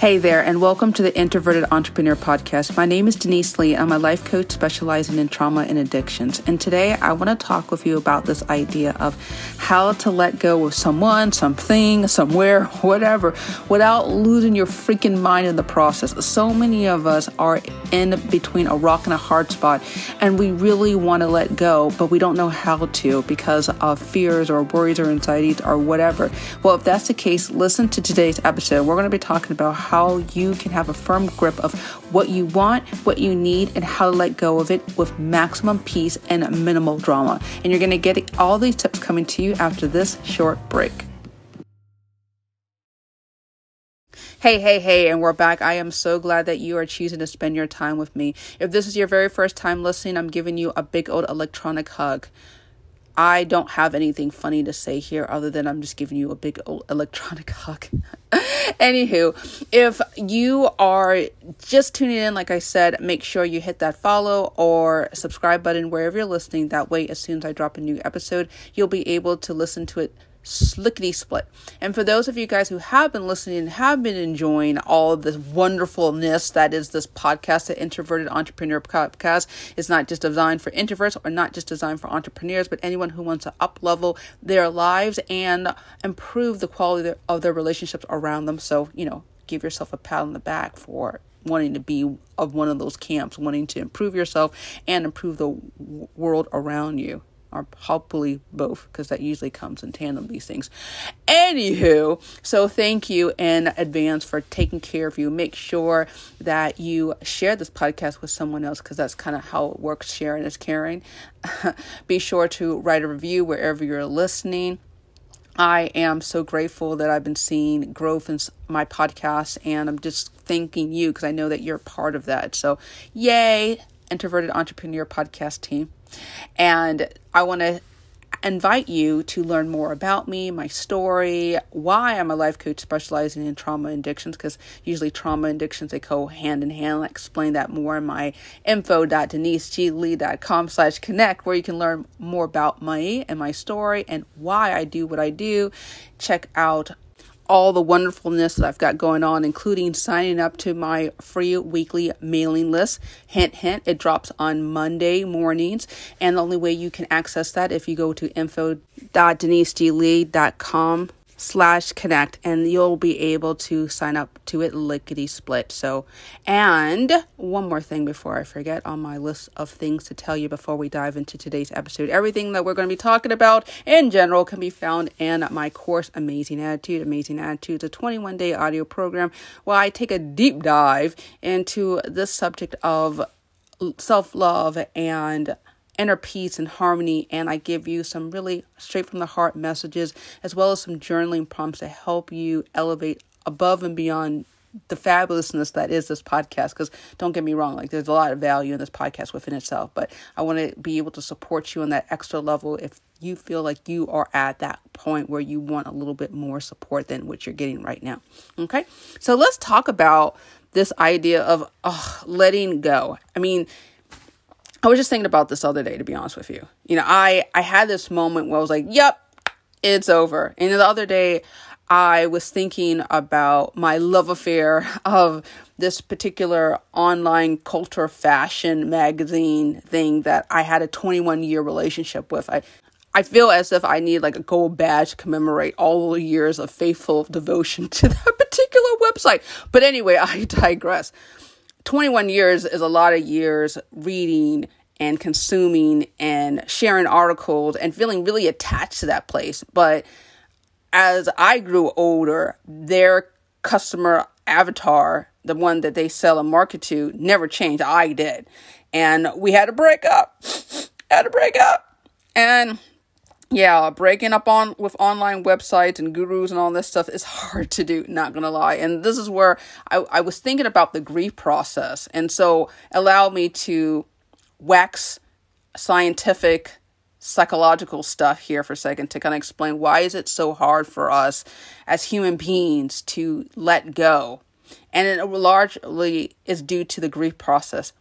Hey there, and welcome to the Introverted Entrepreneur Podcast. My name is Denise Lee. I'm a life coach specializing in trauma and addictions. And today I want to talk with you about this idea of how to let go of someone, something, somewhere, whatever, without losing your freaking mind in the process. So many of us are in between a rock and a hard spot, and we really want to let go, but we don't know how to because of fears or worries or anxieties or whatever. Well, if that's the case, listen to today's episode. We're going to be talking about how you can have a firm grip of what you want, what you need, and how to let go of it with maximum peace and minimal drama. And you're going to get all these tips coming to you after this short break. Hey, hey, hey, and we're back. I am so glad that you are choosing to spend your time with me. If this is your very first time listening, I'm giving you a big old electronic hug. I don't have anything funny to say here other than I'm just giving you a big electronic hug. Anywho, if you are just tuning in, like I said, make sure you hit that follow or subscribe button wherever you're listening. That way, as soon as I drop a new episode, you'll be able to listen to it slickety split. And for those of you guys who have been listening and have been enjoying all of this wonderfulness that is this podcast, the Introverted Entrepreneur Podcast, is not just designed for introverts or not just designed for entrepreneurs, but anyone who wants to up level their lives and improve the quality of their relationships around them. So, you know, give yourself a pat on the back for wanting to be of one of those camps, wanting to improve yourself and improve the world around you or hopefully both, because that usually comes in tandem, these things. Anywho, so thank you in advance for taking care of you. Make sure that you share this podcast with someone else, because that's kind of how it works. Sharing is caring. Be sure to write a review wherever you're listening. I am so grateful that I've been seeing growth in my podcast, and I'm just thanking you because I know that you're part of that. So, yay, Introverted Entrepreneur Podcast team. And I want to invite you to learn more about me, my story, why I'm a life coach specializing in trauma addictions, because usually trauma addictions, they go hand in hand. I explain that more in my info.deniseglee.com slash connect, where you can learn more about me and my story and why I do what I do. Check out all the wonderfulness that I've got going on, including signing up to my free weekly mailing list. Hint, hint, it drops on Monday mornings. And the only way you can access that if you go to info.deniseglee.com slash connect and you'll be able to sign up to it lickety split. So, and one more thing before I forget on my list of things to tell you before we dive into today's episode. Everything that we're going to be talking about in general can be found in my course, Amazing Attitude. Amazing Attitude is a 21 day audio program where I take a deep dive into this subject of self love and inner peace and harmony. And I give you some really straight from the heart messages, as well as some journaling prompts to help you elevate above and beyond the fabulousness that is this podcast because don't get me wrong like there's a lot of value in this podcast within itself but i want to be able to support you on that extra level if you feel like you are at that point where you want a little bit more support than what you're getting right now okay so let's talk about this idea of oh, letting go i mean I was just thinking about this other day, to be honest with you. You know, I I had this moment where I was like, "Yep, it's over." And the other day, I was thinking about my love affair of this particular online culture fashion magazine thing that I had a 21 year relationship with. I I feel as if I need like a gold badge to commemorate all the years of faithful devotion to that particular website. But anyway, I digress. 21 years is a lot of years reading and consuming and sharing articles and feeling really attached to that place. But as I grew older, their customer avatar, the one that they sell and market to, never changed. I did. And we had to break up. had to break up. And yeah, breaking up on with online websites and gurus and all this stuff is hard to do, not gonna lie. And this is where I, I was thinking about the grief process. And so allow me to wax scientific psychological stuff here for a second to kind of explain why is it so hard for us as human beings to let go. And it largely is due to the grief process.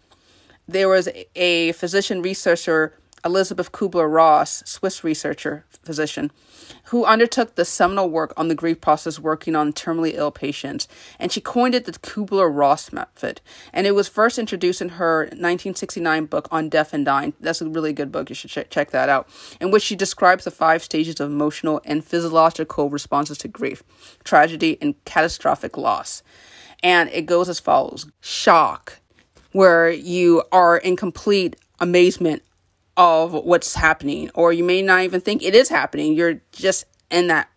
There was a physician researcher Elisabeth Kubler Ross, Swiss researcher, physician, who undertook the seminal work on the grief process working on terminally ill patients. And she coined it the Kubler Ross method. And it was first introduced in her 1969 book on Death and Dying. That's a really good book. You should ch- check that out. In which she describes the five stages of emotional and physiological responses to grief, tragedy, and catastrophic loss. And it goes as follows shock, where you are in complete amazement of what's happening, or you may not even think it is happening. You're just in that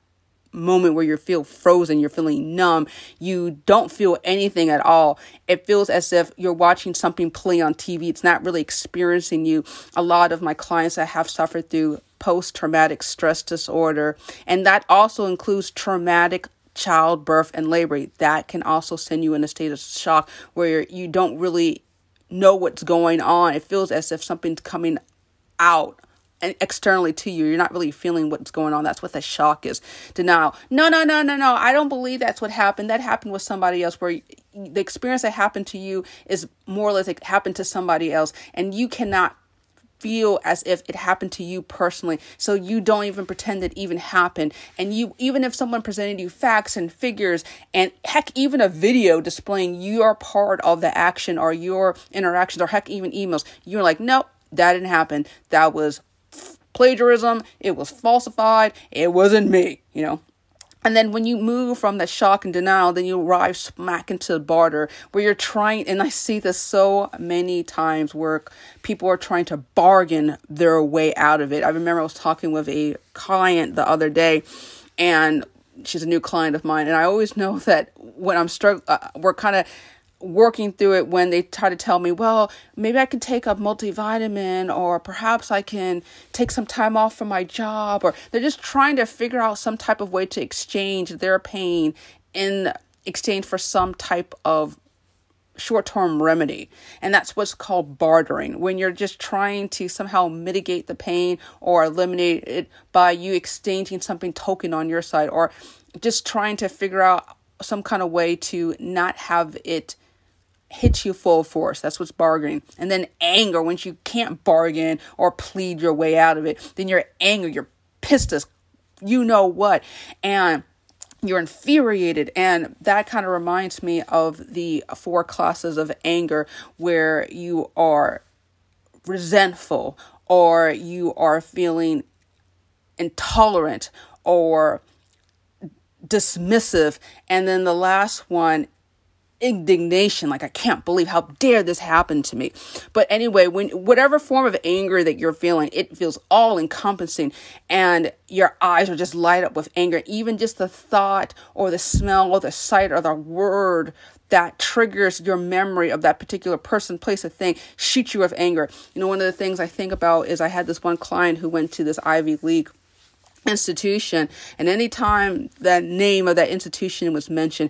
moment where you feel frozen, you're feeling numb, you don't feel anything at all. It feels as if you're watching something play on TV. It's not really experiencing you. A lot of my clients that have suffered through post traumatic stress disorder, and that also includes traumatic childbirth and labor, that can also send you in a state of shock where you don't really know what's going on. It feels as if something's coming out and externally to you. You're not really feeling what's going on. That's what the shock is. Denial. No, no, no, no, no. I don't believe that's what happened. That happened with somebody else where the experience that happened to you is more or less it happened to somebody else and you cannot feel as if it happened to you personally so you don't even pretend it even happened and you even if someone presented you facts and figures and heck even a video displaying your part of the action or your interactions or heck even emails you're like nope that didn't happen. That was plagiarism. It was falsified. It wasn't me, you know. And then when you move from the shock and denial, then you arrive smack into the barter where you're trying, and I see this so many times where people are trying to bargain their way out of it. I remember I was talking with a client the other day, and she's a new client of mine, and I always know that when I'm struggling, uh, we're kind of working through it when they try to tell me, well, maybe I can take a multivitamin or perhaps I can take some time off from my job or they're just trying to figure out some type of way to exchange their pain in exchange for some type of short-term remedy. And that's what's called bartering. When you're just trying to somehow mitigate the pain or eliminate it by you exchanging something token on your side or just trying to figure out some kind of way to not have it hits you full force. That's what's bargaining. And then anger, once you can't bargain or plead your way out of it, then you're angry, you're pissed as you know what. And you're infuriated. And that kind of reminds me of the four classes of anger where you are resentful or you are feeling intolerant or dismissive. And then the last one indignation like i can't believe how dare this happen to me but anyway when whatever form of anger that you're feeling it feels all encompassing and your eyes are just light up with anger even just the thought or the smell or the sight or the word that triggers your memory of that particular person, place, or thing, shoots you with anger. You know, one of the things I think about is I had this one client who went to this Ivy League institution, and anytime that name of that institution was mentioned,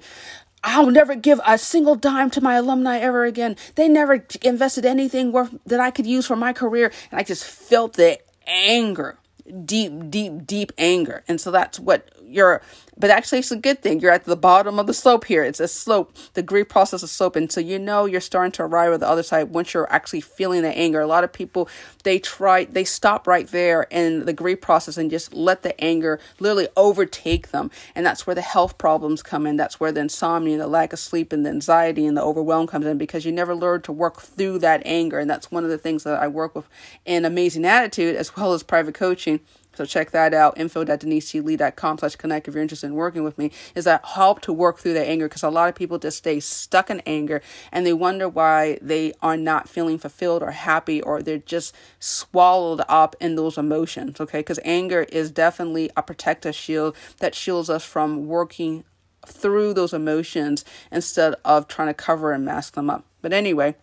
I'll never give a single dime to my alumni ever again. They never invested anything worth that I could use for my career. And I just felt the anger, deep, deep, deep anger. And so that's what you're but actually it's a good thing. You're at the bottom of the slope here. It's a slope. The grief process is slope and so you know you're starting to arrive at the other side once you're actually feeling the anger. A lot of people they try they stop right there in the grief process and just let the anger literally overtake them. And that's where the health problems come in. That's where the insomnia the lack of sleep and the anxiety and the overwhelm comes in because you never learn to work through that anger. And that's one of the things that i work with in amazing attitude as well as private coaching so check that out, info.deniseglee.com slash connect if you're interested in working with me, is that help to work through their anger because a lot of people just stay stuck in anger and they wonder why they are not feeling fulfilled or happy or they're just swallowed up in those emotions, okay? Because anger is definitely a protective shield that shields us from working through those emotions instead of trying to cover and mask them up. But anyway,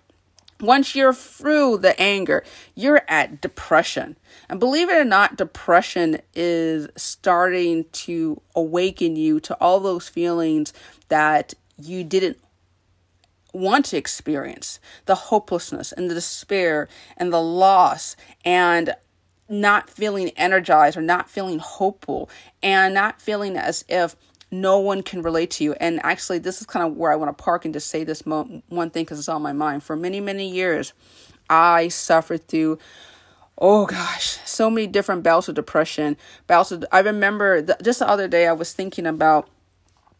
once you're through the anger, you're at depression. And believe it or not, depression is starting to awaken you to all those feelings that you didn't want to experience the hopelessness and the despair and the loss and not feeling energized or not feeling hopeful and not feeling as if no one can relate to you. And actually, this is kind of where I want to park and just say this mo- one thing because it's on my mind. For many, many years, I suffered through oh gosh, so many different bouts of depression. Bouts of, I remember the, just the other day I was thinking about,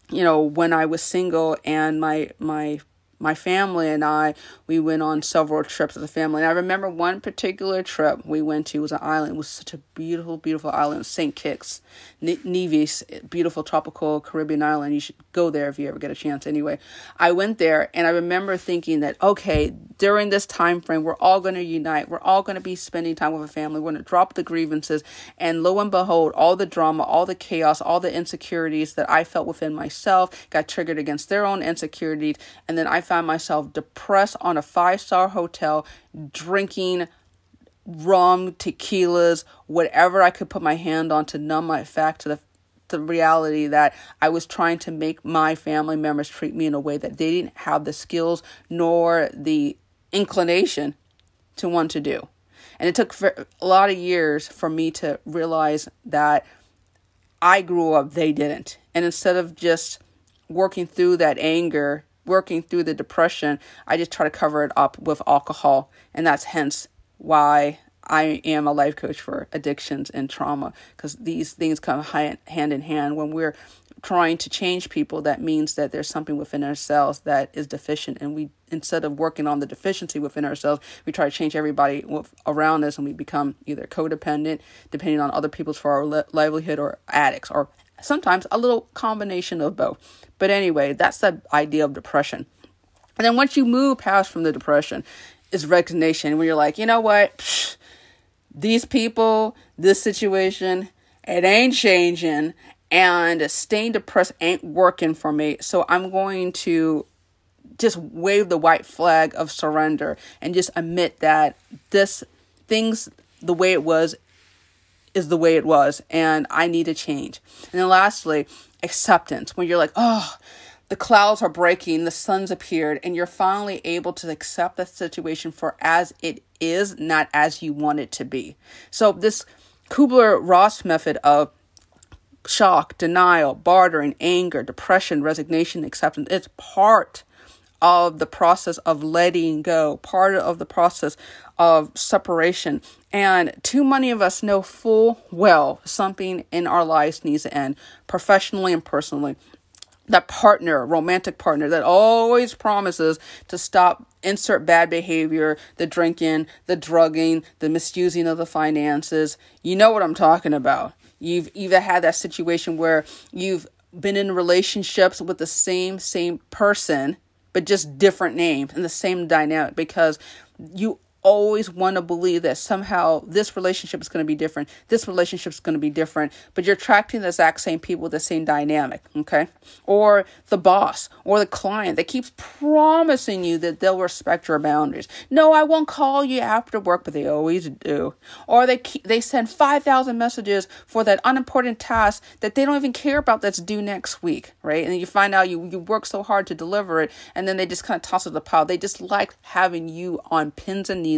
you know, when I was single and my my my family and I, we went on several trips as a family. And I remember one particular trip we went to was an island. It was such a beautiful, beautiful island, St. Kitts, Nevis, beautiful tropical Caribbean island. You should go there if you ever get a chance. Anyway, I went there and I remember thinking that, okay, during this time frame, we're all going to unite. We're all going to be spending time with a family. We're going to drop the grievances. And lo and behold, all the drama, all the chaos, all the insecurities that I felt within myself got triggered against their own insecurities. And then I found myself depressed on a five star hotel, drinking rum, tequilas, whatever I could put my hand on to numb my fact to the the reality that I was trying to make my family members treat me in a way that they didn't have the skills nor the inclination to want to do. And it took a lot of years for me to realize that I grew up, they didn't. And instead of just working through that anger working through the depression, I just try to cover it up with alcohol. And that's hence why I am a life coach for addictions and trauma because these things come hand in hand. When we're trying to change people, that means that there's something within ourselves that is deficient. And we, instead of working on the deficiency within ourselves, we try to change everybody around us and we become either codependent, depending on other people's for our livelihood, or addicts, or sometimes a little combination of both. But anyway, that's the idea of depression. And then once you move past from the depression, is resignation where you're like, you know what? Psh, these people, this situation, it ain't changing. And staying depressed ain't working for me. So I'm going to just wave the white flag of surrender and just admit that this things the way it was is the way it was and I need to change. And then lastly, acceptance when you're like, oh, the clouds are breaking, the sun's appeared, and you're finally able to accept the situation for as it is, not as you want it to be. So, this Kubler Ross method of shock, denial, bartering, anger, depression, resignation, acceptance, it's part of the process of letting go, part of the process of separation. And too many of us know full well something in our lives needs to end, professionally and personally. That partner, romantic partner that always promises to stop insert bad behavior, the drinking, the drugging, the misusing of the finances. You know what I'm talking about. You've either had that situation where you've been in relationships with the same same person but just different names and the same dynamic because you always want to believe that somehow this relationship is going to be different. This relationship is going to be different, but you're attracting the exact same people with the same dynamic, okay? Or the boss or the client that keeps promising you that they'll respect your boundaries. No, I won't call you after work, but they always do. Or they keep, they send 5,000 messages for that unimportant task that they don't even care about that's due next week, right? And you find out you you work so hard to deliver it and then they just kind of toss it to the pile. They just like having you on pins and needles,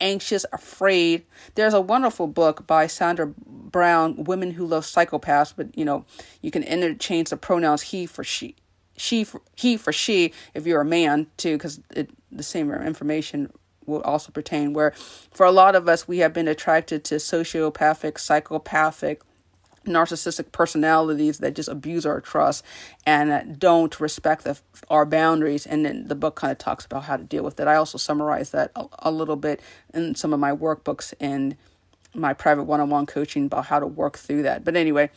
anxious, afraid. There's a wonderful book by Sandra Brown, Women Who Love Psychopaths, but you know, you can interchange the pronouns he for she. She for, he for she if you're a man too, because the same information will also pertain. Where for a lot of us, we have been attracted to sociopathic, psychopathic, narcissistic personalities that just abuse our trust and don't respect the, our boundaries. And then the book kind of talks about how to deal with it. I also summarize that a, a little bit in some of my workbooks and my private one on one coaching about how to work through that. But anyway,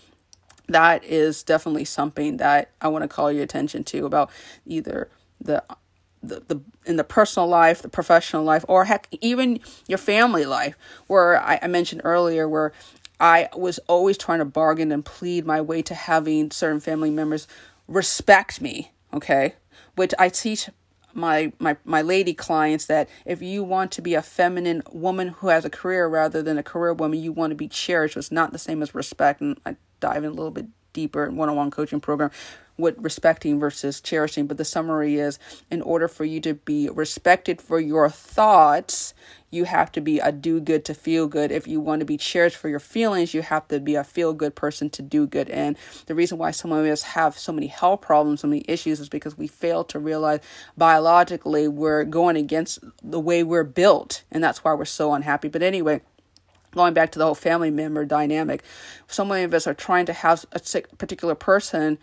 that is definitely something that I want to call your attention to about either the the, the in the personal life, the professional life, or heck, even your family life, where I, I mentioned earlier, where I was always trying to bargain and plead my way to having certain family members respect me, okay? Which I teach my my my lady clients that if you want to be a feminine woman who has a career rather than a career woman, you want to be cherished. It's not the same as respect, and I dive in a little bit deeper one-on-one coaching program with respecting versus cherishing. But the summary is in order for you to be respected for your thoughts, you have to be a do good to feel good. If you want to be cherished for your feelings, you have to be a feel good person to do good. And the reason why some of us have so many health problems, so many issues, is because we fail to realize biologically we're going against the way we're built. And that's why we're so unhappy. But anyway, going back to the whole family member dynamic, so many of us are trying to have a particular person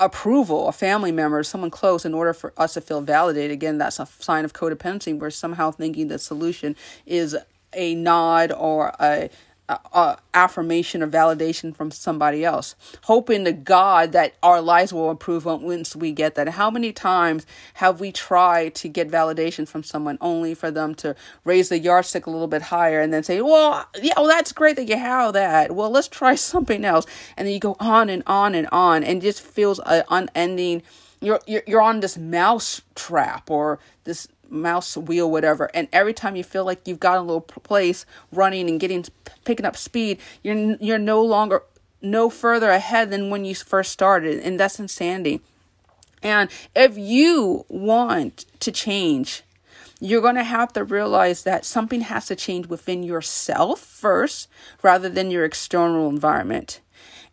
approval, a family member, someone close, in order for us to feel validated. Again, that's a sign of codependency. We're somehow thinking the solution is a nod or a uh, affirmation or validation from somebody else, hoping to God that our lives will improve once we get that. How many times have we tried to get validation from someone only for them to raise the yardstick a little bit higher and then say, Well, yeah, well, that's great that you have that. Well, let's try something else. And then you go on and on and on, and just feels an unending. You're, you're, you're on this mouse trap or this mouse wheel whatever and every time you feel like you've got a little place running and getting picking up speed you're you're no longer no further ahead than when you first started and that's insanity. And if you want to change you're going to have to realize that something has to change within yourself first rather than your external environment.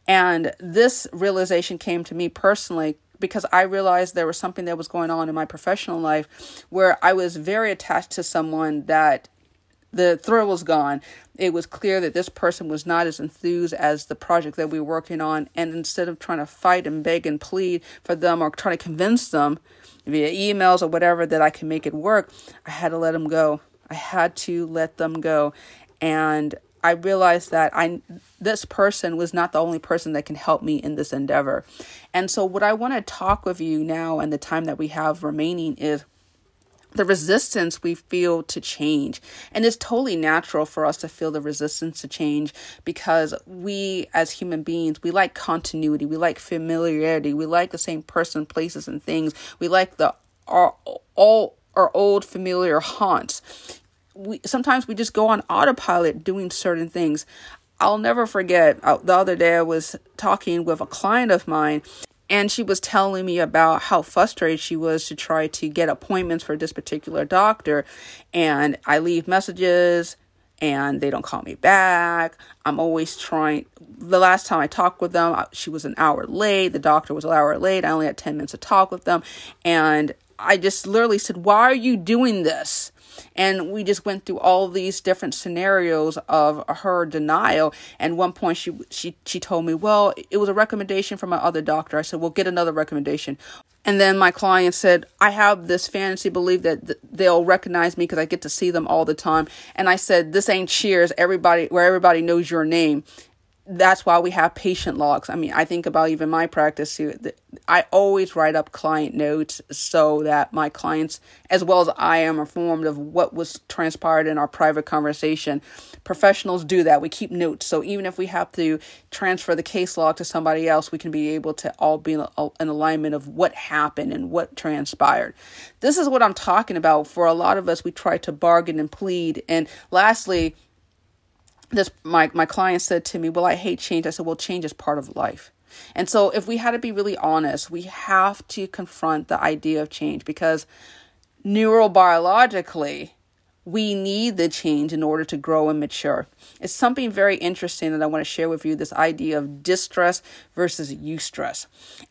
And this realization came to me personally because I realized there was something that was going on in my professional life where I was very attached to someone that the thrill was gone. It was clear that this person was not as enthused as the project that we were working on. And instead of trying to fight and beg and plead for them or trying to convince them via emails or whatever that I can make it work, I had to let them go. I had to let them go. And I realized that I this person was not the only person that can help me in this endeavor. And so what I want to talk with you now and the time that we have remaining is the resistance we feel to change. And it's totally natural for us to feel the resistance to change because we, as human beings, we like continuity, we like familiarity, we like the same person, places, and things. We like the our all our old familiar haunts we sometimes we just go on autopilot doing certain things. I'll never forget uh, the other day I was talking with a client of mine and she was telling me about how frustrated she was to try to get appointments for this particular doctor and I leave messages and they don't call me back. I'm always trying. The last time I talked with them, she was an hour late. The doctor was an hour late. I only had 10 minutes to talk with them. And I just literally said, Why are you doing this? And we just went through all these different scenarios of her denial. And one point she she she told me, "Well, it was a recommendation from my other doctor." I said, "Well, get another recommendation." And then my client said, I have this fantasy belief that they'll recognize me because I get to see them all the time. And I said, This ain't Cheers, everybody, where everybody knows your name that's why we have patient logs. I mean, I think about even my practice. too. I always write up client notes so that my clients, as well as I am, informed of what was transpired in our private conversation. Professionals do that. We keep notes. So even if we have to transfer the case log to somebody else, we can be able to all be in alignment of what happened and what transpired. This is what I'm talking about. For a lot of us, we try to bargain and plead. And lastly, this my my client said to me, "Well, I hate change." I said, "Well, change is part of life." And so if we had to be really honest, we have to confront the idea of change because neurobiologically, we need the change in order to grow and mature. It's something very interesting that I want to share with you this idea of distress versus eustress.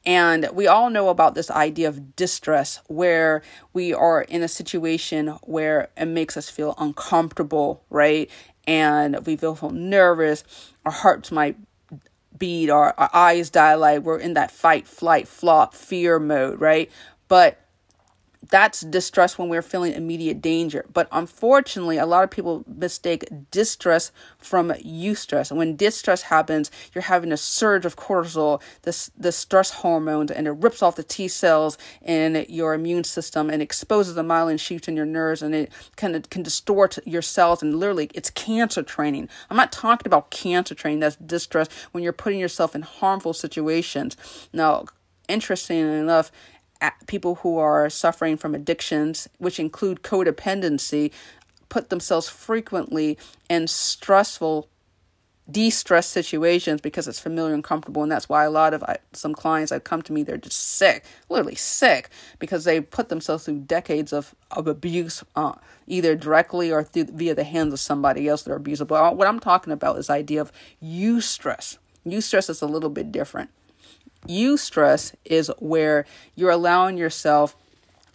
And we all know about this idea of distress where we are in a situation where it makes us feel uncomfortable, right? And we feel so nervous. Our hearts might beat, our, our eyes dilate. We're in that fight, flight, flop, fear mode, right? But that's distress when we're feeling immediate danger. But unfortunately, a lot of people mistake distress from eustress. And when distress happens, you're having a surge of cortisol, the, the stress hormones, and it rips off the T cells in your immune system and exposes the myelin sheaths in your nerves, and it can, can distort your cells. And literally, it's cancer training. I'm not talking about cancer training, that's distress when you're putting yourself in harmful situations. Now, interestingly enough, people who are suffering from addictions, which include codependency, put themselves frequently in stressful de-stress situations because it's familiar and comfortable. And that's why a lot of some clients that come to me they're just sick literally sick because they put themselves through decades of, of abuse uh, either directly or through via the hands of somebody else that are abusive. But what i'm talking about is the idea of eustress you stress is a little bit different eustress is where you're allowing yourself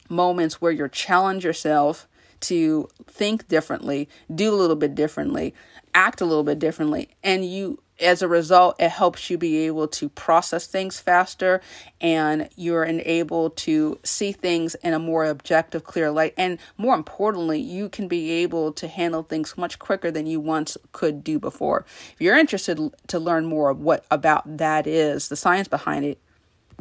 moments where you challenge yourself to think differently, do a little bit differently. act a little bit differently and you as a result, it helps you be able to process things faster and you're able to see things in a more objective, clear light. And more importantly, you can be able to handle things much quicker than you once could do before. If you're interested to learn more of what about that is, the science behind it,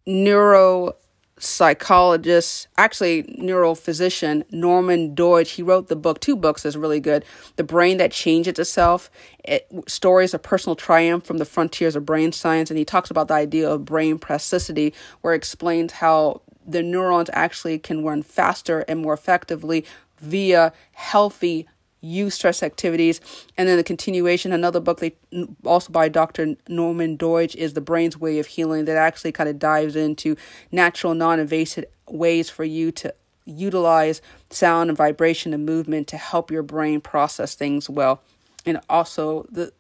neuro psychologist, actually neurophysician Norman Doidge. He wrote the book, two books is really good. The Brain That Changes Itself, it, Stories of Personal Triumph from the Frontiers of Brain Science. And he talks about the idea of brain plasticity, where it explains how the neurons actually can run faster and more effectively via healthy eustress activities. And then the continuation, another book they also by Dr. Norman Doidge is The Brain's Way of Healing that actually kind of dives into natural, non-invasive ways for you to utilize sound and vibration and movement to help your brain process things well. And also the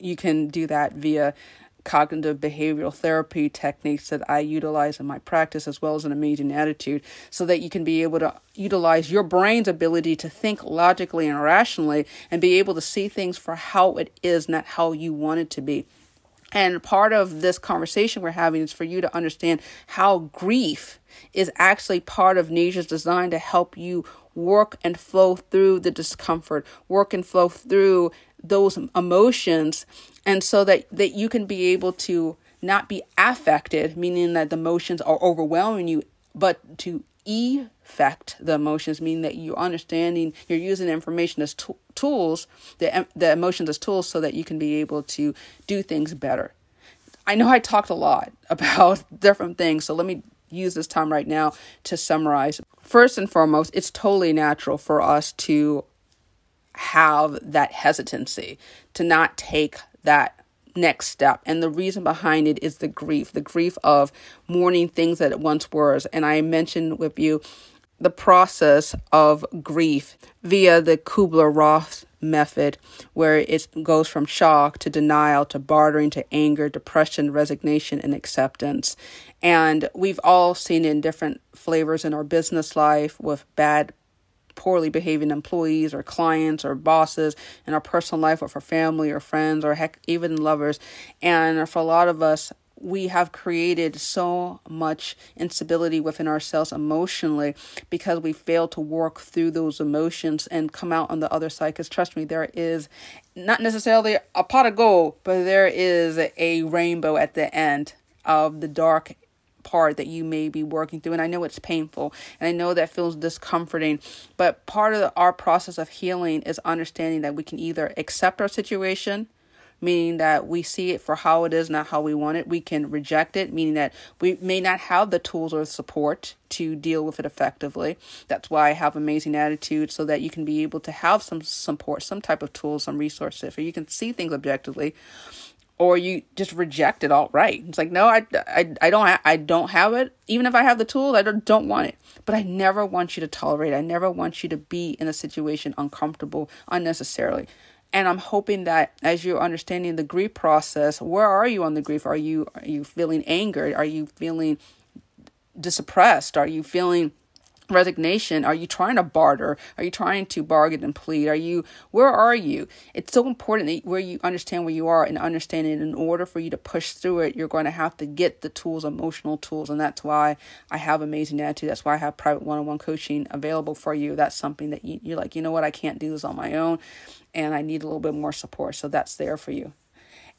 you can do that via cognitive behavioral therapy techniques that I utilize in my practice, as well as an amazing attitude, so that you can be able to utilize your brain's ability to think logically and rationally and be able to see things for how it is, not how you want it to be. And part of this conversation we're having is for you to understand how grief is actually part of nature's design to help you work and flow through the discomfort, work and flow through those emotions and so that that you can be able to not be affected meaning that the emotions are overwhelming you but to effect the emotions meaning that you're understanding you're using information as t- tools the, the emotions as tools so that you can be able to do things better. I know i talked a lot about different things so let me use this time right now to summarize. First and foremost it's totally natural for us to have that hesitancy to not take that next step. And the reason behind it is the grief, the grief of mourning things that it once was. And I mentioned with you the process of grief via the Kubler Ross method, where it goes from shock to denial to bartering to anger, depression, resignation, and acceptance. And we've all seen in different flavors in our business life with bad poorly behaving employees or clients or bosses in our personal life or for family or friends or heck, even lovers. And for a lot of us, we have created so much instability within ourselves emotionally because we fail to work through those emotions and come out on the other side. Because trust me, there is not necessarily a pot of gold, but there is a rainbow at the end of the dark part that you may be working through. And I know it's painful and I know that feels discomforting, but part of our process of healing is understanding that we can either accept our situation meaning that we see it for how it is, not how we want it. We can reject it, meaning that we may not have the tools or support to deal with it effectively. That's why I have amazing attitude so that you can be able to have some support, some type of tools, some resources, or you can see things objectively or you just reject it all right It's like, no, I, I, I don't, ha- I don't have it. Even if I have the tool, I don't, don't want it. But I never want you to tolerate. It. I never want you to be in a situation uncomfortable unnecessarily. And I'm hoping that as you're understanding the grief process, where are you on the grief? Are you, are you feeling angered? Are you feeling disoppressed? Are you feeling resignation are you trying to barter? Are you trying to bargain and plead? Are you where are you? It's so important that where you understand where you are and understand it. In order for you to push through it you're going to have to get the tools emotional tools and that's why i have amazing attitude. That's why i have private one-on-one coaching available for you. That's something that you, you're like you know what? I can't do this on my own and i need a little bit more support. So that's there for you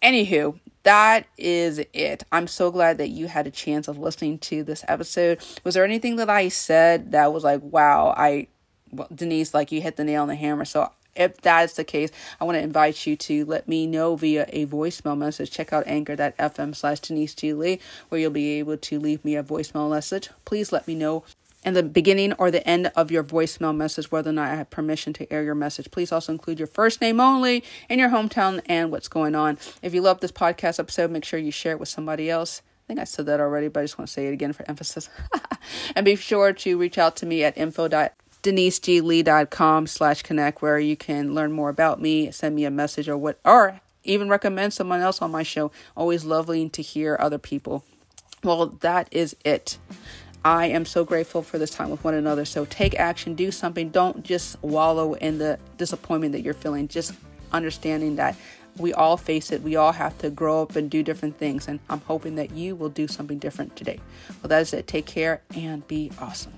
Anywho, that is it. I'm so glad that you had a chance of listening to this episode. Was there anything that I said that was like, wow, I, well, Denise, like you hit the nail on the hammer? So if that is the case, I want to invite you to let me know via a voicemail message. Check out anchor.fm slash Denise G. Lee, where you'll be able to leave me a voicemail message. Please let me know in the beginning or the end of your voicemail message whether or not I have permission to air your message. Please also include your first name only and your hometown and what's going on. If you love this podcast episode, make sure you share it with somebody else. I think I said that already, but I just want to say it again for emphasis. and be sure to reach out to me at info.deniseglee.com slash connect where you can learn more about me, send me a message or what, or even recommend someone else on my show. Always lovely to hear other people. Well, that is it. I am so grateful for this time with one another. So take action, do something. Don't just wallow in the disappointment that you're feeling. Just understanding that we all face it. We all have to grow up and do different things. And I'm hoping that you will do something different today. Well, that is it. Take care and be awesome.